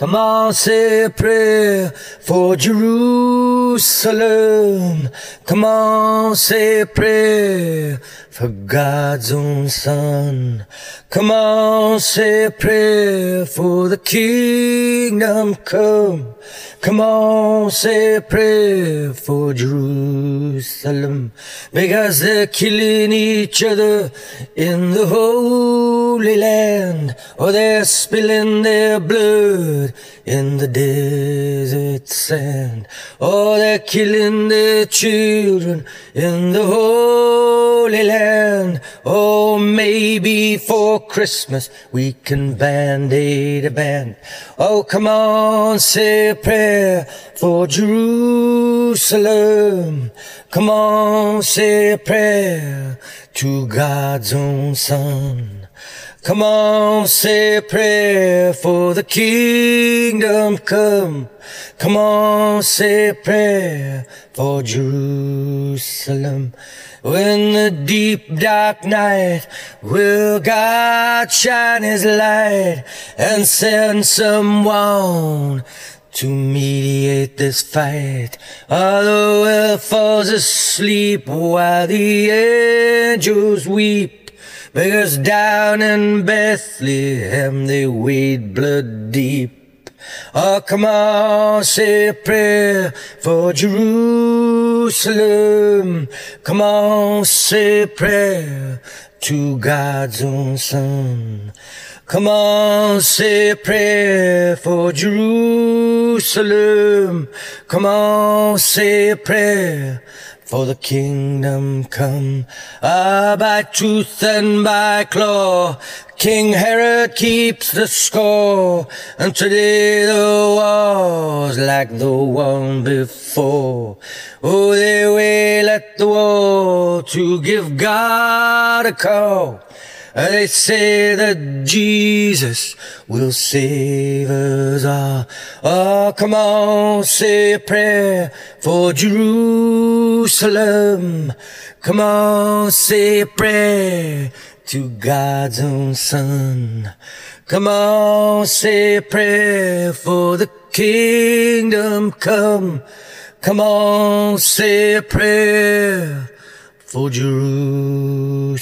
Come on, say a prayer for Jerusalem. Come on, say a prayer for God's own son. Come on, say a prayer for the kingdom come. Come on, say a prayer for Jerusalem. Because they're killing each other in the Holy Land. Or they're spilling their blood in the desert sand. Or they're killing their children in the Holy Land. Oh, maybe for Christmas we can band-aid a band. Oh, come on, say a prayer for Jerusalem. Come on, say a prayer to God's own son. Come on, say a prayer for the kingdom come. Come on, say a prayer for Jerusalem. When the deep dark night will God shine his light and send someone to mediate this fight. All the world falls asleep while the angels weep. Because down in Bethlehem they wade blood deep. Oh, come on, say a prayer for Jerusalem. Come on, say a prayer to God's own son. Come on, say a prayer for Jerusalem. Come on, say a prayer for the kingdom come. Ah, by tooth and by claw, King Herod keeps the score. And today the war's like the one before. Oh, they wail at the wall to give God a call. They say that Jesus will save us all. Oh, come on, say a prayer for Jerusalem. Come on, say a prayer to God's own son. Come on, say a prayer for the kingdom come. Come on, say a prayer for Jerusalem.